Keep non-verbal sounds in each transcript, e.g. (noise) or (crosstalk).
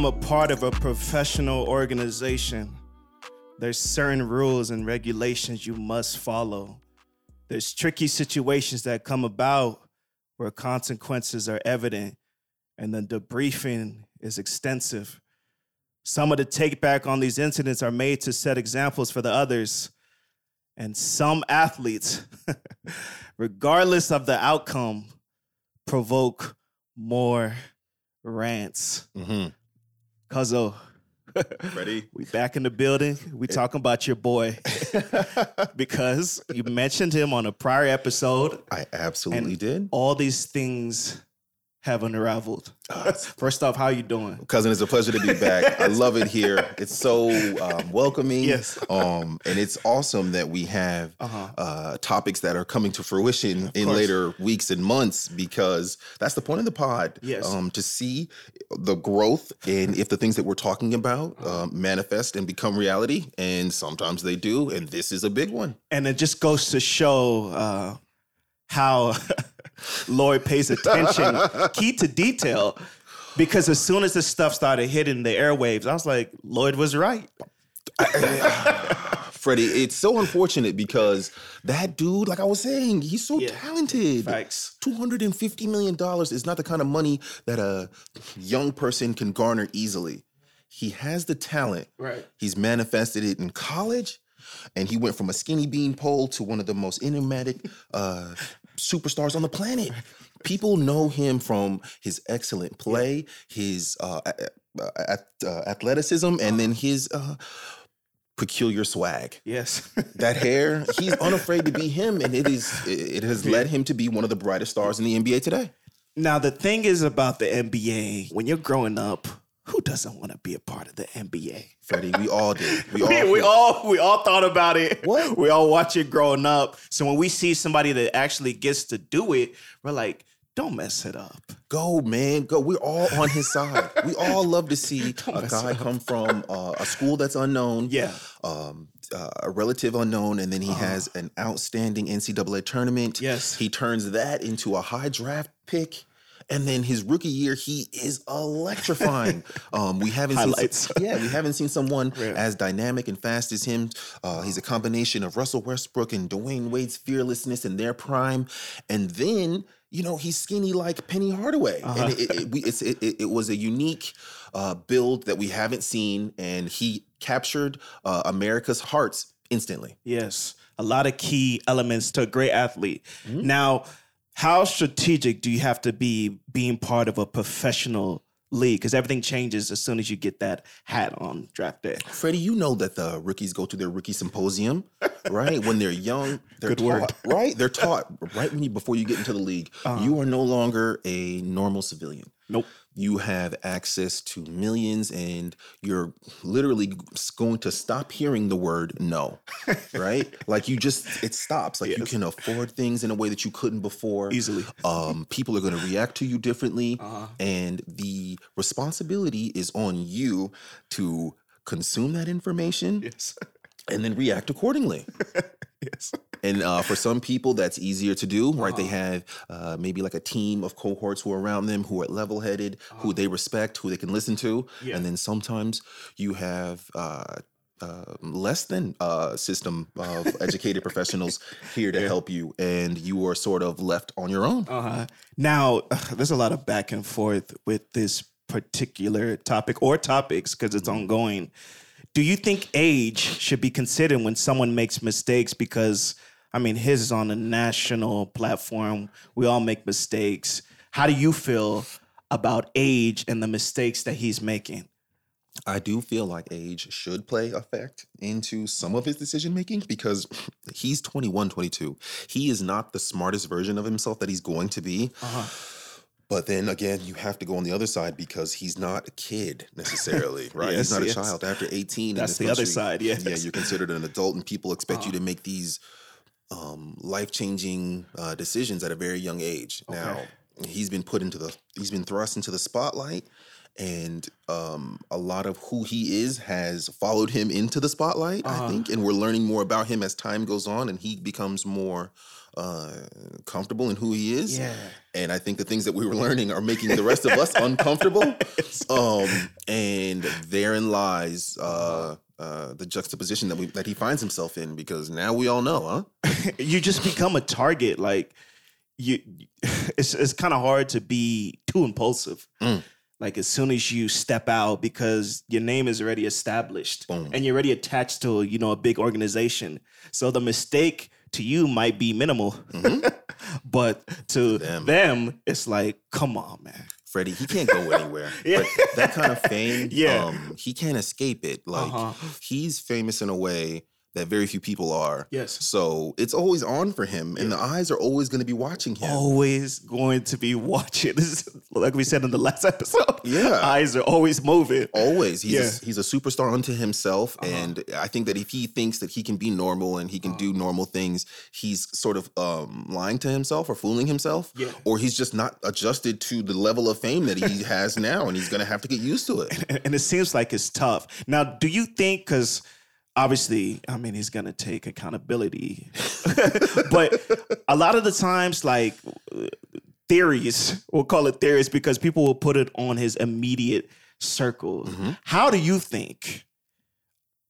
become a part of a professional organization, there's certain rules and regulations you must follow. There's tricky situations that come about where consequences are evident and the debriefing is extensive. Some of the take back on these incidents are made to set examples for the others. And some athletes, (laughs) regardless of the outcome, provoke more rants. Mm-hmm. Cuzzo, Ready? we back in the building. We talking about your boy (laughs) because you mentioned him on a prior episode. I absolutely did. All these things have unraveled. (laughs) First off, how you doing? Cousin, it's a pleasure to be back. I (laughs) love it here. It's so um, welcoming. Yes. Um, and it's awesome that we have Uh-huh. uh, topics that are coming to fruition in course. later weeks and months because that's the point of the pod. Yes. Um, to see the growth and if the things that we're talking about Uh-huh. um, manifest and become reality. And sometimes they do. And this is a big one. And it just goes to show uh, how (laughs) Lloyd pays attention, (laughs) key to detail. Because as soon as this stuff started hitting the airwaves, I was like, Lloyd was right. (laughs) Freddie, it's so unfortunate because that dude, like I was saying, he's so Yeah. talented. Facts. $250 million is not the kind of money that a young person can garner easily. He has the talent. Right. He's manifested it in college, and he went from a skinny bean pole to one of the most enigmatic uh, superstars on the planet. People know him from his excellent play, his uh, a- a- a- uh, athleticism, and then his uh, peculiar swag Yes. that (laughs) hair he's unafraid to be him and it is it has led him to be one of the brightest stars in the nba today now, the thing is about the NBA, when you're growing up, who doesn't want to be a part of the NBA? freddie we all did (laughs) we all, We, we all we all thought about it. What? We all watch it growing up. So when we see somebody that actually gets to do it, we're like, don't mess it up. go man go we're all on his side (laughs) we all love to see a guy come from uh, a school that's unknown Yeah. um, uh, a relative unknown, and then he has an outstanding NCAA tournament. Yes. he turns that into a high draft pick. And then his rookie year, he is electrifying. (laughs) um, we haven't Highlights. seen, some- yeah, we haven't seen someone (laughs) Yeah. as dynamic and fast as him. Uh, he's a combination of Russell Westbrook and Dwyane Wade's fearlessness in their prime, and then you know he's skinny like Penny Hardaway, Uh-huh. and it, it, we, it, it, it was a unique uh, build that we haven't seen, and he captured uh, America's hearts instantly. Yes. A lot of key elements to a great athlete. Now, how strategic do you have to be being part of a professional league? Because everything changes as soon as you get that hat on draft day. Freddie, you know that the rookies go to their rookie symposium, (laughs) right? When they're young, they're Good taught, word. right? They're taught right when you before you get into the league. Uh-huh. You are no longer a normal civilian. Nope. You have access to millions, and you're literally going to stop hearing the word no, right? (laughs) like you just it stops. Like you can afford things in a way that you couldn't before. Easily. (laughs) Um, people are going to react to you differently, Uh-huh. and the responsibility is on you to consume that information Yes. (laughs) and then react accordingly. (laughs) yes. And uh, for some people, that's easier to do, right? They have uh, maybe like a team of cohorts who are around them, who are level headed, who they respect, who they can listen to. Yeah. And then sometimes you have uh, uh, less than a system of (laughs) educated professionals here to help you, and you are sort of left on your own. Uh-huh. Now, (sighs) there's a lot of back and forth with this particular topic or topics because it's ongoing. Do you think age should be considered when someone makes mistakes? Because, I mean, his is on a national platform. We all make mistakes. How do you feel about age and the mistakes that he's making? I do feel like age should play effect into some of his decision making because he's 21, 22. He is not the smartest version of himself that he's going to be. Uh-huh. But then again, you have to go on the other side because he's not a kid necessarily, (laughs) right? Yes, he's not yes. a child. After 18, in That's the other side, yes. (laughs) Yeah, you're considered an adult, and people expect Uh-huh. you to make these um, life changing uh, decisions at a very young age. Now, he's been put into the, he's been thrust into the spotlight. And um, a lot of who he is has followed him into the spotlight, I Uh-huh. think. And we're learning more about him as time goes on and he becomes more uh, comfortable in who he is. Yeah. And I think the things that we were learning are making the rest of us uncomfortable. (laughs) Um, and therein lies uh, uh, the juxtaposition that we that he finds himself in because now we all know, huh? (laughs) you just become a target. Like you, (laughs) it's it's kind of hard to be too impulsive. Mm. Like as soon as you step out, because your name is already established Boom. and you're already attached to you know a big organization. So the mistake to you might be minimal, Mhm. (laughs) but to Them. them. it's like, come on, man. Freddie, he can't go (laughs) anywhere. Yeah. But that kind of fame, Yeah. um, he can't escape it. Like Uh-huh. he's famous in a way that very few people are. Yes. So it's always on for him, and the eyes are always going to be watching him. Always going to be watching. (laughs) This is, like we said in the last (laughs) episode. Yeah. Eyes are always moving. Always, he's Yeah. a, he's a superstar unto himself, Uh-huh. and I think that if he thinks that he can be normal and he can do normal things, he's sort of um, lying to himself or fooling himself, Yeah. or he's just not adjusted to the level of fame that he (laughs) has now, and he's going to have to get used to it. and, and it seems like it's tough. Now, do you think because obviously, I mean, he's gonna take accountability, (laughs) but a lot of the times, like theories, we'll call it theories because people will put it on his immediate circle. Mhm. How do you think?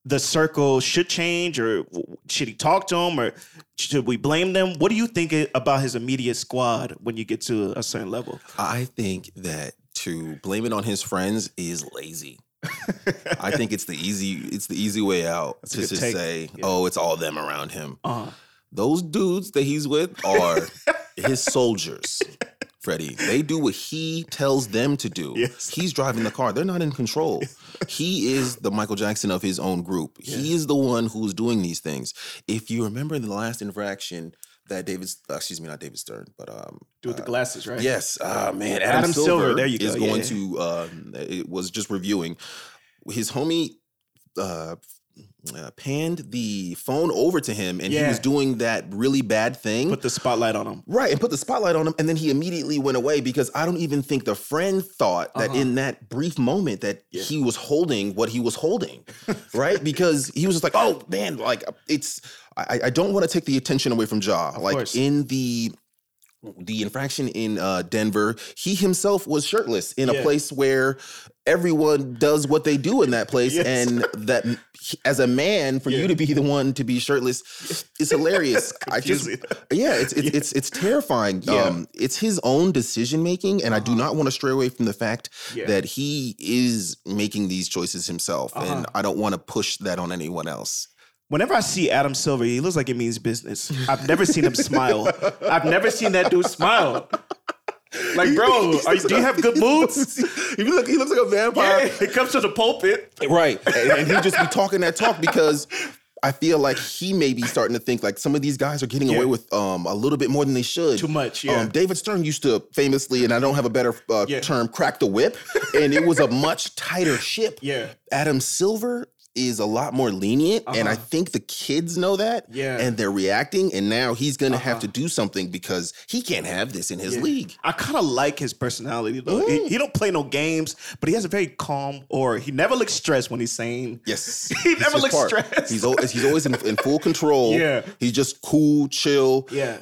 The circle should change, or should he talk to him, or should we blame them? What do you think about his immediate squad when you get to a certain level? I think that to blame it on his friends is lazy. (laughs) I think it's the easy it's the easy way out That's to just take. say, Yeah. "Oh, it's all them around him." Uh, Those dudes that he's with are (laughs) his soldiers. Freddie, they do what he tells them to do. Yes. He's driving the car. They're not in control. (laughs) He is the Michael Jackson of his own group. He is the one who's doing these things. If you remember in the last infraction that David, uh, excuse me, not David Stern, but um, do with the uh, glasses, right? Yes, uh, man, Adam, Adam Silver, Silver, there you is go, going yeah. to. Um, it was just reviewing his homie. Uh, uh, panned the phone over to him, and he was doing that really bad thing. Put the spotlight on him. Right, and put the spotlight on him, and then he immediately went away because I don't even think the friend thought that Uh-huh. in that brief moment that Yeah. he was holding what he was holding, (laughs) right? Because he was just like, "Oh man, like it's." I, I don't want to take the attention away from Ja. like course. in the the infraction in uh, Denver, he himself was shirtless in Yeah. a place where everyone does what they do in that place, Yes. and that as a man, for Yeah. you to be the one to be shirtless is hilarious. (laughs) I just yeah, it's it's it's, it's terrifying. Yeah. Um, it's his own decision making, and I do Uh-huh. not want to stray away from the fact Yeah. that he is making these choices himself, and Uh-huh. I don't want to push that on anyone else. Whenever I see Adam Silver, he looks like it means business. I've never seen him smile. I've never seen that dude smile. Like, bro, (laughs) are, you- do you have good moods? (laughs) he, look, he looks like a vampire, Yeah, it comes to the pulpit. right? And, and he just be talking that talk because. I feel like he may be starting to think like some of these guys are getting Yeah. away with um, a little bit more than they should. Too much, yeah. Um, David Stern used to famously, and I don't have a better uh, Yeah. term, crack the whip, and it was a much tighter ship. Yeah. Adam Silver is a lot more lenient, and I Uh-huh. think the kids know that. Yeah. And they're reacting, and now he's gonna have Uh-huh. to do something because he can't have this in his Yeah. league. I kind of like his personality though. He, Mm. he don't play no games, but he has a very calm or he never looks stressed when he's saying. Yes. (laughs) He never looks part. stressed. He's always he's always in, in full (laughs) control. Yeah. He's just cool, chill. Yeah.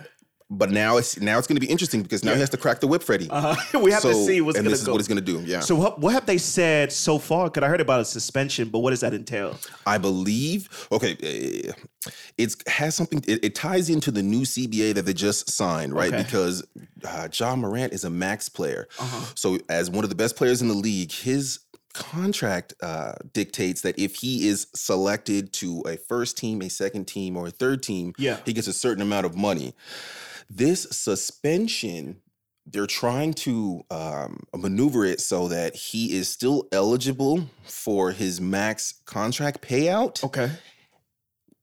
But now it's now it's gonna be interesting because now Yeah. he has to crack the whip, Freddie. (laughs) Uh-huh. (laughs) we have to see what's gonna this is what he's gonna do. Yeah. so what, what have they said so far? Because I heard about a suspension, but what does that entail? I believe. Okay, eh, it's has something. It, it ties into the new CBA that they just signed, right? Okay. Because uh, Ja Morant is a max player, Uh-huh. so as one of the best players in the league, his contract uh, dictates that if he is selected to a first team, a second team, or a third team, Yeah. he gets a certain amount of money. This suspension they're trying to um, maneuver it so that he is still eligible for his max contract payout Okay.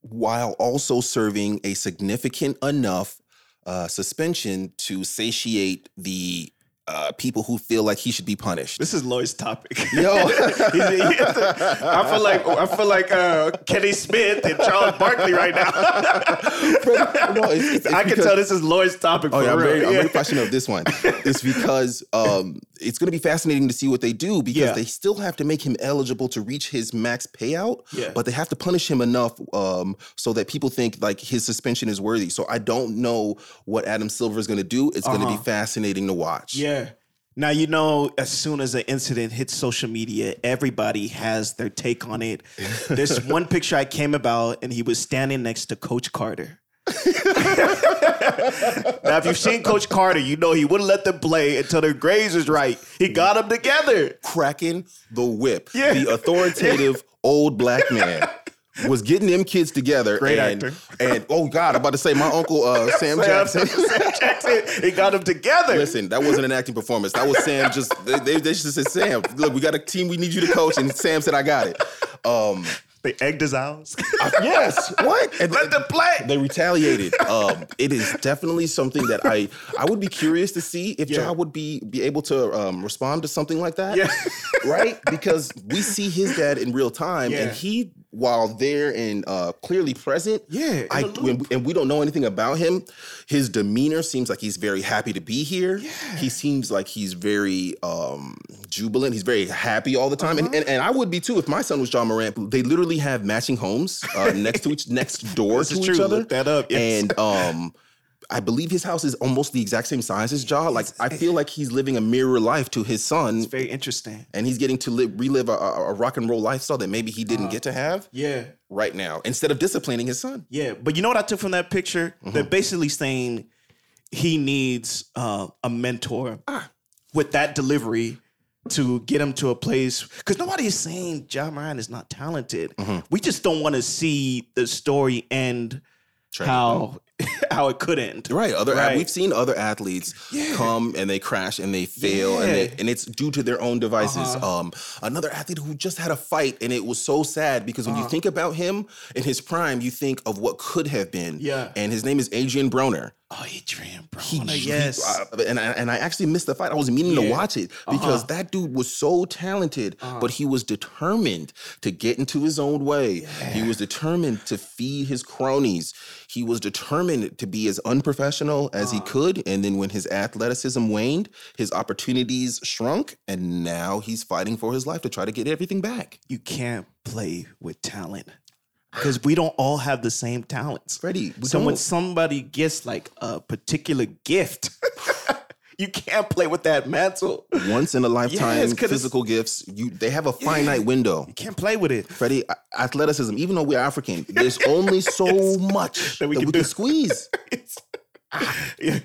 while also serving a significant enough uh, suspension to satiate the uh, people who feel like he should be punished. This is Lloyd's topic. (laughs) Yo. (laughs) I feel like I feel like uh, Kenny Smith and Charles Barkley right now. (laughs) no, it's, it's, it's I can because- tell this is Lloyd's topic Oh for yeah, I'm very, I'm very passionate of this one. It's because um, it's going to be fascinating to see what they do because Yeah. they still have to make him eligible to reach his max payout, Yeah. but they have to punish him enough um, so that people think like his suspension is worthy. So I don't know what Adam Silver is going to do. It's going to Uh-huh. be fascinating to watch. Yeah. Now you know, as soon as an incident hits social media, everybody has their take on it. (laughs) There's one picture I came about, and he was standing next to Coach Carter. (laughs) now, if you've seen Coach Carter, you know he wouldn't let them play until their grades was right. He got them together. Cracking the whip, Yeah. the authoritative old black man. (laughs) Was getting them kids together. Great and, actor. And oh God, I'm about to say my uncle uh, (laughs) Sam Jackson. Sam Jackson, he got them together. Listen, that wasn't an acting performance. That was Sam. Just they, they, just said, "Sam, look, we got a team. We need you to coach." And Sam said, "I got it." Um, They egged his house. (laughs) yes. What? And Let them play. they retaliated. Um, it is definitely something that I I would be curious to see if Yeah. Ja would be be able to um, respond to something like that. Yeah. right? Because we see his dad in real time, Yeah. and he, while there and uh, clearly present, Yeah, I when, and we don't know anything about him. His demeanor seems like he's very happy to be here. Yeah. He seems like he's very um, jubilant. He's very happy all the time, Uh-huh. and, and and I would be too if my son was Ja Morant. They literally have matching homes uh, next to each next door to each true. other. Look that up. Yes. And um. I believe his house is almost the exact same size as Ja. Like I feel like he's living a mirror life to his son It's very interesting. and he's getting to live, relive a, a, rock and roll lifestyle that maybe he didn't get to have Yeah. right now instead of disciplining his son. Yeah, but you know what I took from that picture? Mm-hmm. They're basically saying he needs uh, a mentor Ah. with that delivery to get him to a place. Because nobody is saying Ja Morant is not talented. Mm-hmm. We just don't want to see the story end how how it could end. Right. Other Right. we've seen other athletes come and they crash and they fail and they, and it's due to their own devices. Uh-huh. Um, another athlete who just had a fight and it was so sad because Uh-huh. when you think about him in his prime, you think of what could have been. Yeah. And his name is Adrien Broner. Oh, Adrien He- Broner, he- yes. uh, and I, and I actually missed the fight. I was meaning to watch it because Uh-huh. that dude was so talented, but he was determined to get into his own way. He was determined to feed his cronies. He was determined to be as unprofessional as Uh-huh. he could. And then when his athleticism waned, his opportunities shrunk, and now he's fighting for his life to try to get everything back. you can't play with talent because we don't all have the same talents. Freddie, so when somebody gets like a particular gift, (laughs) you can't play with that mantle. once in a lifetime Yes, physical gifts, you they have a finite window. You can't play with it. Freddie, athleticism, even though we're African, there's only (laughs) so much that we, can, do. squeeze. (laughs) It's- yeah,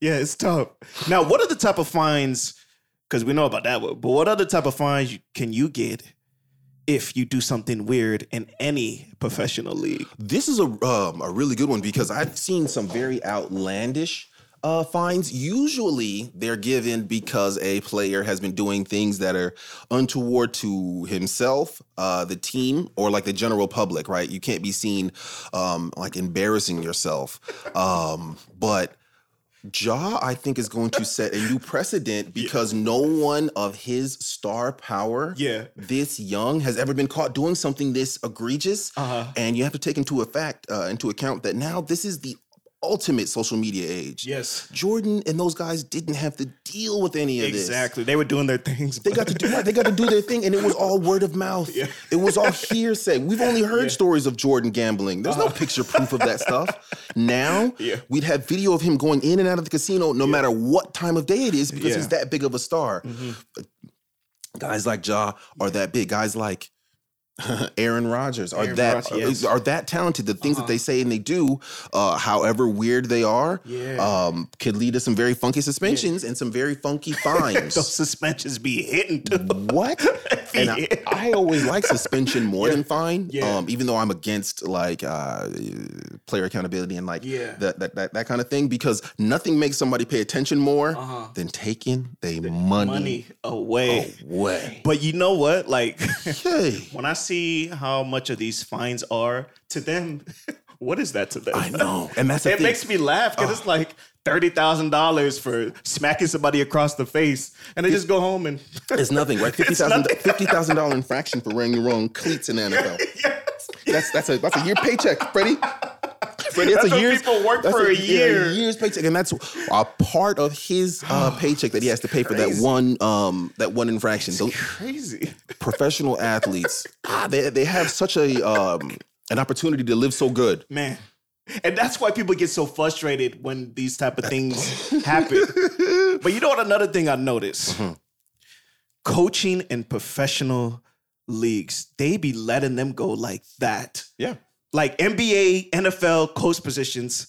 yeah, it's tough. Now, what are the type of fines? Because we know about that one, but what other type of fines can you get if you do something weird in any professional league? This is a um, a really good one because I've seen some very outlandish uh, fines. Usually, they're given because a player has been doing things that are untoward to himself, uh, the team, or like the general public. Right? You can't be seen um, like embarrassing yourself, um, but. Ja, I think, is going to set a new precedent (laughs) because no one of his star power Yeah. this young has ever been caught doing something this egregious. Uh-huh. And you have to take into a fact uh, into account that now this is the ultimate social media age. Yes, Jordan and those guys didn't have to deal with any of this. exactly. They were doing their things. They got to do. They got to do their thing, and it was all word of mouth. (laughs) Yeah. It was all hearsay. We've only heard Yeah. stories of Jordan gambling. There's no picture proof of that stuff. (laughs) Now, Yeah. we'd have video of him going in and out of the casino, no matter what time of day it is, because he's that big of a star. Mhm. Guys like Ja are that big. Guys like (laughs) Aaron Rodgers are Aaron that Rodgers, are that talented. The things Uh-huh. that they say and they do, uh, however weird they are, Yeah. um, could lead to some very funky suspensions and some very funky (laughs) fines. Those suspensions be hitting too. What? (laughs) And I, I always like suspension more than fine. Yeah. Um, even though I'm against like uh, player accountability and like Yeah. that, that that that kind of thing, because nothing makes somebody pay attention more Uh-huh. than taking their money, Money away. away. But you know what? Like Hey, when I see how much of these fines are to them, (laughs) what is that to them? I know, and that's (laughs) It thing. makes me laugh because it's like thirty thousand dollars for smacking somebody across the face, and they just go home and (laughs) It's nothing, right? Fifty thousand fifty thousand dollar infraction for wearing the wrong cleats in NFL. yes. That's that's a that's a year paycheck, Freddie. (laughs) Freddie, that's, That's a year's people work for a yeah, year. year's paycheck, and that's a part of his uh, (gasps) paycheck that he has to pay for that one um that one infraction. Those Crazy. (laughs) professional athletes, ah, they they have such a um an opportunity to live so good. Man. And that's why people get so frustrated when these type of things (laughs) happen. But you know what? Another thing I noticed: Mm-hmm. coaching in professional leagues, they be letting them go like that. Yeah. Like NBA, NFL coach positions.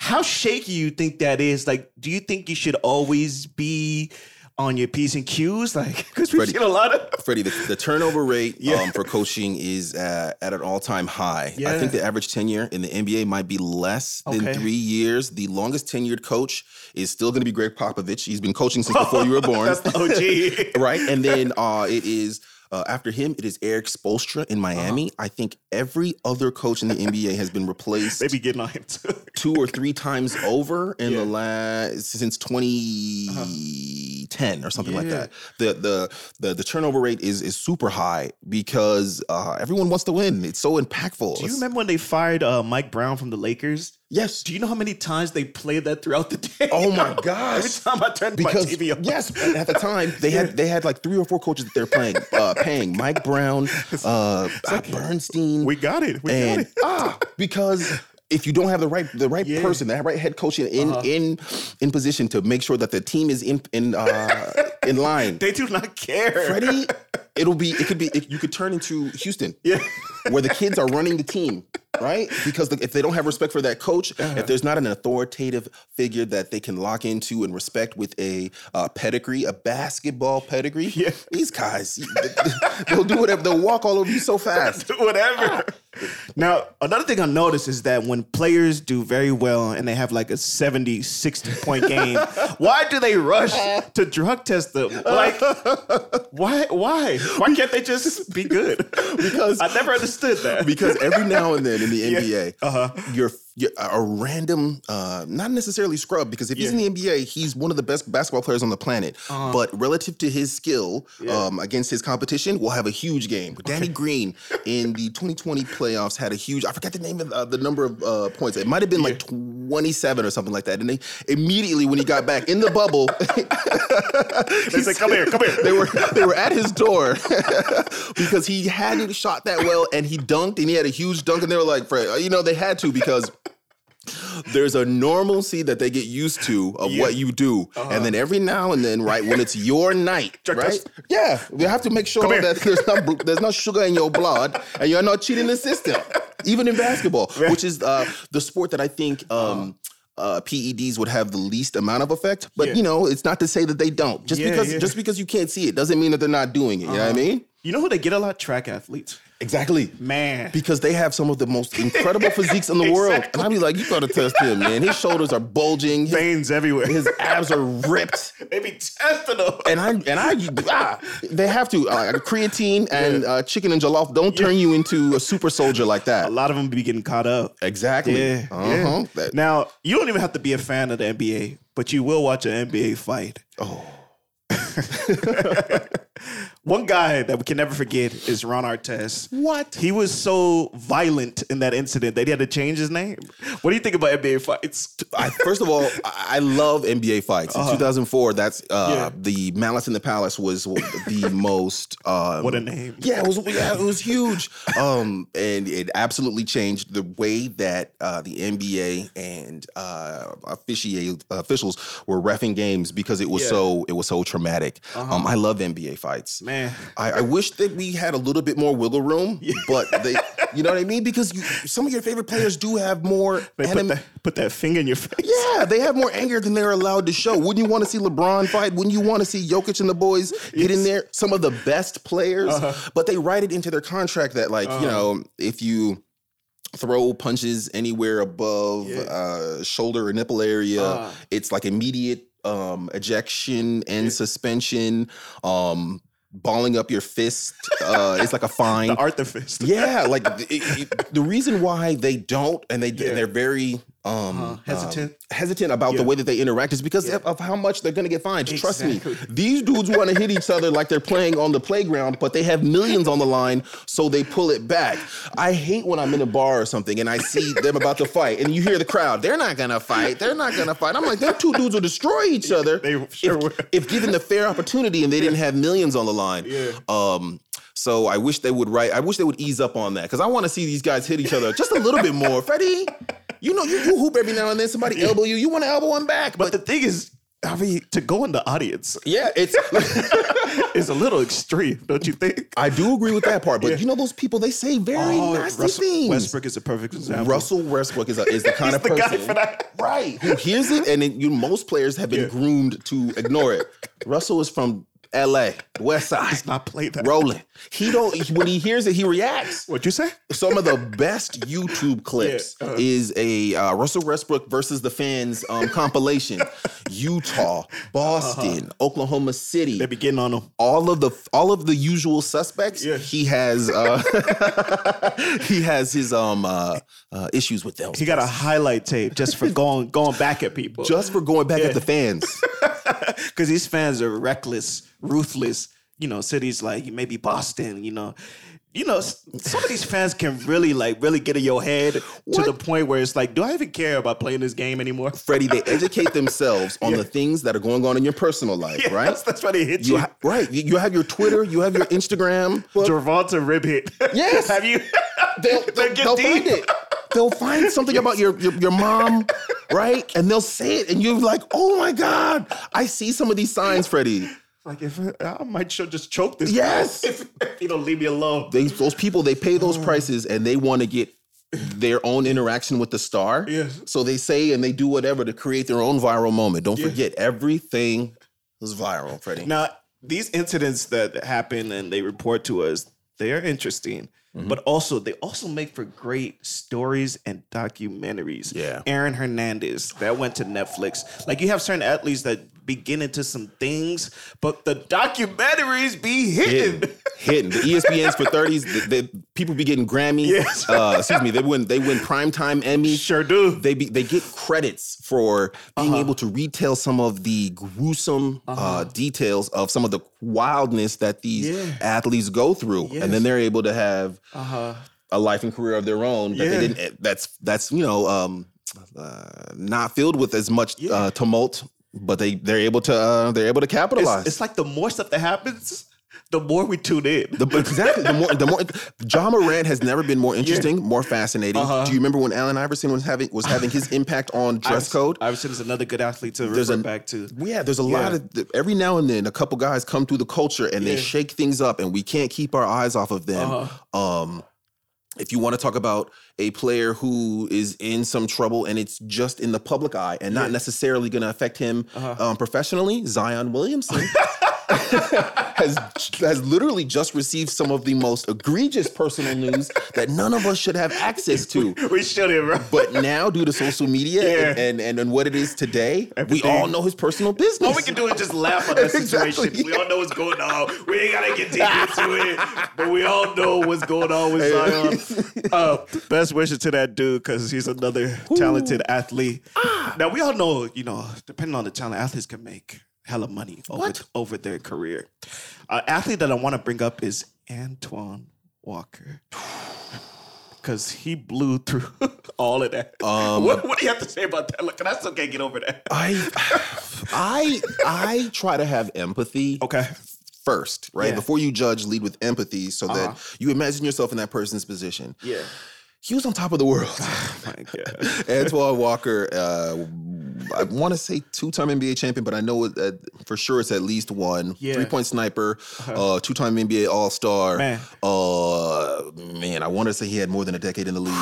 How shaky you think that is? Like, do you think you should always be on your P's and Q's? Like, because we've Freddie. seen a lot of Freddie, the, the turnover rate (laughs) Yeah. um, for coaching is uh, at an all time high. Yeah. I think the average tenure in the NBA might be less than Okay. three years. The longest tenured coach is still going to be Gregg Popovich. He's been coaching since before you were (laughs) born. That's the OG. (laughs) right? And then uh, it is uh, after him, it is Erik Spoelstra in Miami. I think every other coach in the NBA has been replaced Maybe be getting on him too. (laughs) two or three times over in Yeah. the last since 2010 or something like that. The, the the the turnover rate is is super high because uh, everyone wants to win. It's so impactful. Do you remember when they fired uh, Mike Brown from the Lakers? Yes. Do you know how many times they played that throughout the (laughs) day? Oh my (laughs) gosh! Every time I turned because my TV on. yes, at the time they had they had like three or four coaches that they're playing, uh, paying Mike Brown, uh, Bernstein, we got it. We and got it. ah, because if you don't have the right the right Yeah. person, the right head coach in in, Uh-huh. in in position to make sure that the team is in in uh, in line, They do not care. Freddie, (laughs) it'll be it could be it, you could turn into Houston, Yeah. where the kids are running the team. Right, because the, if they don't have respect for that coach, Uh-huh. if there's not an authoritative figure that they can lock into and respect with a uh, pedigree, a basketball pedigree, (laughs) Yeah. these guys, (laughs) they'll do whatever. They'll walk all over you so (laughs) fast. Whatever. Now, another thing I noticed is that when players do very well and they have like a 70, 60 point (laughs) game, why do they rush to drug test them? Like, why? Why? Why can't they just be good? (laughs) Because- I never understood that. because every now and then in the (laughs) NBA, Uh-huh. you're, you're a random, uh, not necessarily scrub, because if he's in the NBA, he's one of the best basketball players on the planet. Uh-huh. But relative to his skill um, against his competition, will have a huge game. Danny Green (laughs) in the 2020 playoffs had a huge. I forgot the name of uh, the number of uh, points. It might have been like 27 or something like that. And they immediately when he got back in the bubble, (laughs) They said, come here, come here. they were they were at his door (laughs) because he hadn't shot that well and he dunked and he had a huge dunk and they were like, Fred, you know, they had to because there's a normalcy that they get used to of Yeah. what you do. And then every now and then, right, when it's your night, right? Yeah, we have to make sure that there's not there's not sugar in your blood and you're not cheating the system. Even in basketball, which is uh, the sport that I think um, uh, PEDs would have the least amount of effect. But Yeah. you know, it's not to say that they don't. Just Yeah, because just because you can't see it doesn't mean that they're not doing it. You know what I mean? You know who they get a lot? Track athletes. Exactly. Man. Because they have some of the most incredible (laughs) physiques in the world. And I'd be like, you gotta test him, man. His shoulders are bulging, his, Veins everywhere. his abs are (laughs) ripped. they be testing them. And I and I ah, they have to uh, creatine and uh, chicken and jollof don't turn you into a super soldier like that. a lot of them be getting caught up. Exactly. Yeah. Uh-huh. yeah. Now, you don't even have to be a fan of the NBA, but you will watch an NBA fight. oh. (laughs) One guy that we can never forget is Ron Artest. What? He was so violent in that incident that he had to change his name. What do you think about NBA fights? I, first of all, I I love NBA fights. In 2004, that's uh, Uh-huh. Yeah. the Malice in the Palace was the (laughs) most. Um, What a name. Yeah, it was. Yeah, it was huge. Um, and it absolutely changed the way that uh, the NBA and uh, officiate officials were refing games because it was Yeah. Uh-huh. so it was so traumatic. Um, I love NBA fights. Man. I, I wish that we had a little bit more wiggle room, (laughs) but they, you know what I mean? Because you, some of your favorite players do have more. They put that, put that finger in your face. yeah, they have more anger than they're allowed to show. Wouldn't you want to see LeBron fight? Wouldn't you want to see Jokic and the boys get in there? Some of the best players, Uh-huh. but they write it into their contract that, like, you know, if you throw punches anywhere above Yeah. uh, shoulder or nipple area, Uh. it's like immediate um, ejection and suspension. Um, balling up your fist uh, is like a fine. The Arthur fist. Yeah, like it, it- the reason why they don't, and they Yeah. they're very um Uh, hesitant? um, hesitant about the way that they interact is because Yeah. of, of how much they're gonna get fined. Trust me, these dudes want to hit each other like they're playing on the playground, but they have millions on the line, so they pull it back. I hate when I'm in a bar or something and I see them about to fight, and you hear the crowd. They're not gonna fight. They're not gonna fight. I'm like, them two dudes will destroy each other. They sure if, if given the fair opportunity and they didn't have millions on the line. Yeah. Um. So I wish they would write. I wish they would ease up on that because I want to see these guys hit each other just a little bit more. Freddie, you know you, you hoop every now and then. Somebody elbow you. You want to elbow one back, But the thing is, I mean, to go in the audience yeah, it's. (laughs) is a little extreme, don't you think? I do agree with that part, but Yeah. you know those people they say very oh, nasty Oh, Russell things. Westbrook is a perfect example. Russell Westbrook is, a, is the kind (laughs) He's of the person, guy for that. right? Who hears it, and then you most players have been Yeah. groomed to ignore it. Russell is from L.A., West Side, Let's not play that. rolling. He don't when he hears it, he reacts. What'd you say? Some of the best YouTube (laughs) clips Yeah, uh-huh. is a uh, Russell Westbrook versus the fans um, compilation. (laughs) Utah, Boston, Oklahoma City, They be getting on him. all of the all of the usual suspects. Yeah. He has uh, (laughs) he has his um uh, uh, issues with them. He got a highlight tape just for going going back at people. just for going back Yeah. at the fans. because these fans are reckless, ruthless. You know, cities like maybe Boston. You know, you know, some of these fans can really like really get in your head to the point where it's like, do I even care about playing this game anymore? (laughs) Freddie, they educate themselves on the things that are going on in your personal life, Yeah, right? That's, that's why they hit You you. ha- right. You you have your Twitter, you have your (laughs) Instagram. Gervonta rib hit. (laughs) Yes. Have you? they'll, They they'll, they'll find it. They'll find something about your, your your mom, right? And they'll say it, and you're like, "Oh my god!" I see some of these signs, Freddie. Like if I might just choke this. Yes. (laughs) If, if you don't leave me alone. They those people they pay those prices, and they want to get their own interaction with the star. Yes. So they say and they do whatever to create their own viral moment. Don't Yeah. forget, everything was viral, Freddie. Now, these incidents that happen and they report to us, they are interesting. Mm-hmm. But also, they also make for great stories and documentaries. Yeah. Aaron Hernandez, that went to Netflix. Like, you have certain athletes that be getting into some things, but the documentaries be hidden. Hidden, hidden. The ESPNs for thirties. The, the people be getting Grammys. Yes. Uh, excuse me. They win. They win primetime Emmys. Sure do. They be, they get credits for being Uh-huh. able to retell some of the gruesome uh details of some of the wildness that these Yeah. athletes go through, and then they're able to have Uh huh. a life and career of their own that Yeah. they didn't. That's that's you know um, uh, not filled with as much Yeah. uh, tumult, but they they're able to uh, they're able to capitalize. It's, it's like the more stuff that happens, the more we tune in. The, exactly. The more, the more, Ja Morant has never been more interesting, more fascinating. Uh-huh. Do you remember when Allen Iverson was having was having his impact on (laughs) dress code? Iverson is another good athlete to There's refer a- back to. Yeah, there's a lot of every now and then a couple guys come through the culture and they shake things up, and we can't keep our eyes off of them. Uh-huh. Um, if you want to talk about a player who is in some trouble and it's just in the public eye and not Yeah. necessarily going to affect him Uh-huh. um, professionally, Zion Williamson (laughs) (laughs) has has literally just received some of the most egregious personal news that none of us should have access to. We shouldn't, bro. But now, due to social media Yeah. and, and, and and what it is today, Everything. we all know his personal business. All we can do is just laugh at that (laughs) situation. Exactly. We all know what's going on. We ain't gotta get deep into it, (laughs) but we all know what's going on with Zion. Uh, best wishes to that dude because he's another talented athlete. Now we all know, you know, depending on the talent, athletes can make hella money over, over their career. An athlete that I want to bring up is Antoine Walker. (sighs) Because he blew through (laughs) all of that. Um, what, what do you have to say about that? Look, and I still can't get over that. I I I try to have empathy Okay. first, right? Yeah. Before you judge, lead with empathy so Uh-huh. that you imagine yourself in that person's position. Yeah. He was on top of the world. (sighs) My God. (laughs) Antoine Walker, uh, I want to say two-time NBA champion, but I know it, uh, for sure it's at least one. Yeah. Three-point sniper, uh, two-time NBA All-Star. Man. Uh, man, I want to say he had more than a decade in the league.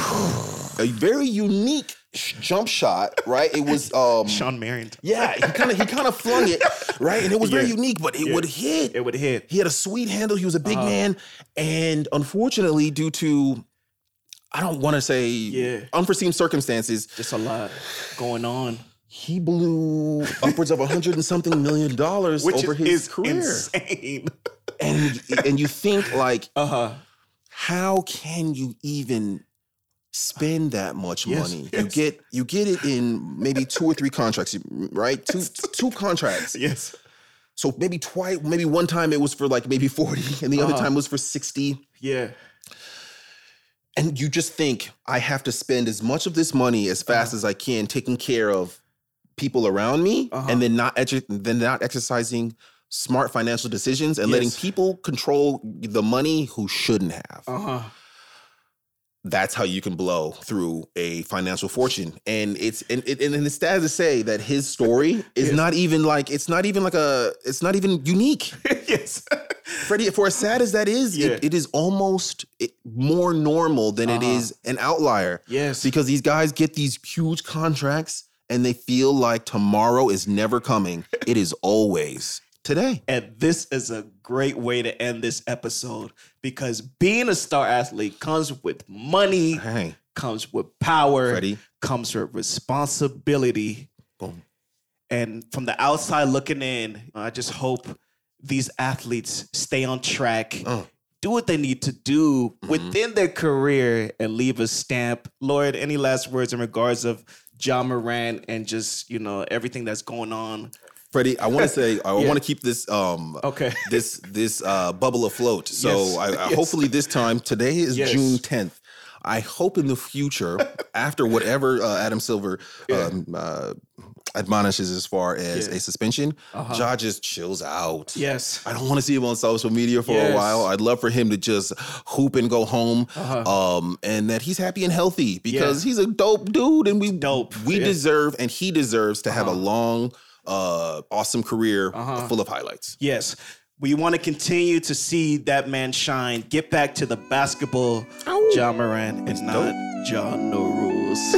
a very unique jump shot, right? It was (laughs) um, Shawn Marion. yeah, he kind of he kind of flung it, right? And it was very unique, but it Yeah. would hit. It would hit. He had a sweet handle. He was a big Uh-huh. man, and unfortunately, due to I don't want to say Yeah. unforeseen circumstances, Just a lot going on. He blew (laughs) upwards of a hundred and something million dollars Which over is, his is career, insane. (laughs) and and you think like, Uh huh. how can you even spend that much Yes, money. You get you get it in maybe two or three contracts, right? (laughs) Two two contracts. Yes. So maybe twice, maybe one time it was for like maybe 40 and the other Uh-huh. time was for 60. Yeah. And you just think I have to spend as much of this money as fast Uh-huh. as I can taking care of people around me Uh-huh. and then not edu- then not exercising smart financial decisions and letting people control the money who shouldn't have. Uh-huh. That's how you can blow through a financial fortune. And it's and, and, and it's sad to say that his story is Yes. not even like it's not even like a it's not even unique. (laughs) yes. Freddie, for as sad as that is, Yeah. it, it is almost more normal than it Uh-huh. is an outlier. Yes. Because these guys get these huge contracts and they feel like tomorrow is never coming. It is always today. And this is a great way to end this episode because being a star athlete comes with money, Hey, comes with power, comes with responsibility. Boom. And from the outside looking in, I just hope these athletes stay on track, Uh. do what they need to do Mhm. within their career and leave a stamp. Lord, any last words in regards of Ja Morant and just, you know, everything that's going on? Freddie, I want to say I (laughs) Yeah. want to keep this um Okay. this this uh bubble afloat. So (laughs) Yes. I, I Yes. hopefully this time today is Yes. June 10th. I hope in the future, (laughs) after whatever uh, Adam Silver Yeah. um, uh, admonishes as far as Yeah. a suspension, Uh-huh. Ja just chills out. Yes. I don't want to see him on social media for Yes. a while. I'd love for him to just hoop and go home, Uh-huh. um, and that he's happy and healthy because Yeah. he's a dope dude, and we dope, We yeah. deserve, and he deserves to have a Uh-huh. long, uh, awesome career Uh-huh. full of highlights. Yes. We want to continue to see that man shine. Get back to the basketball, Ja Morant, and not Ja No Rules. (laughs)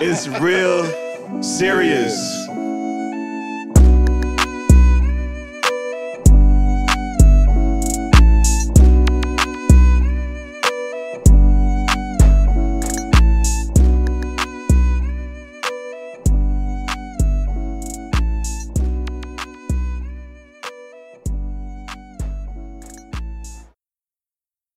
it's real serious.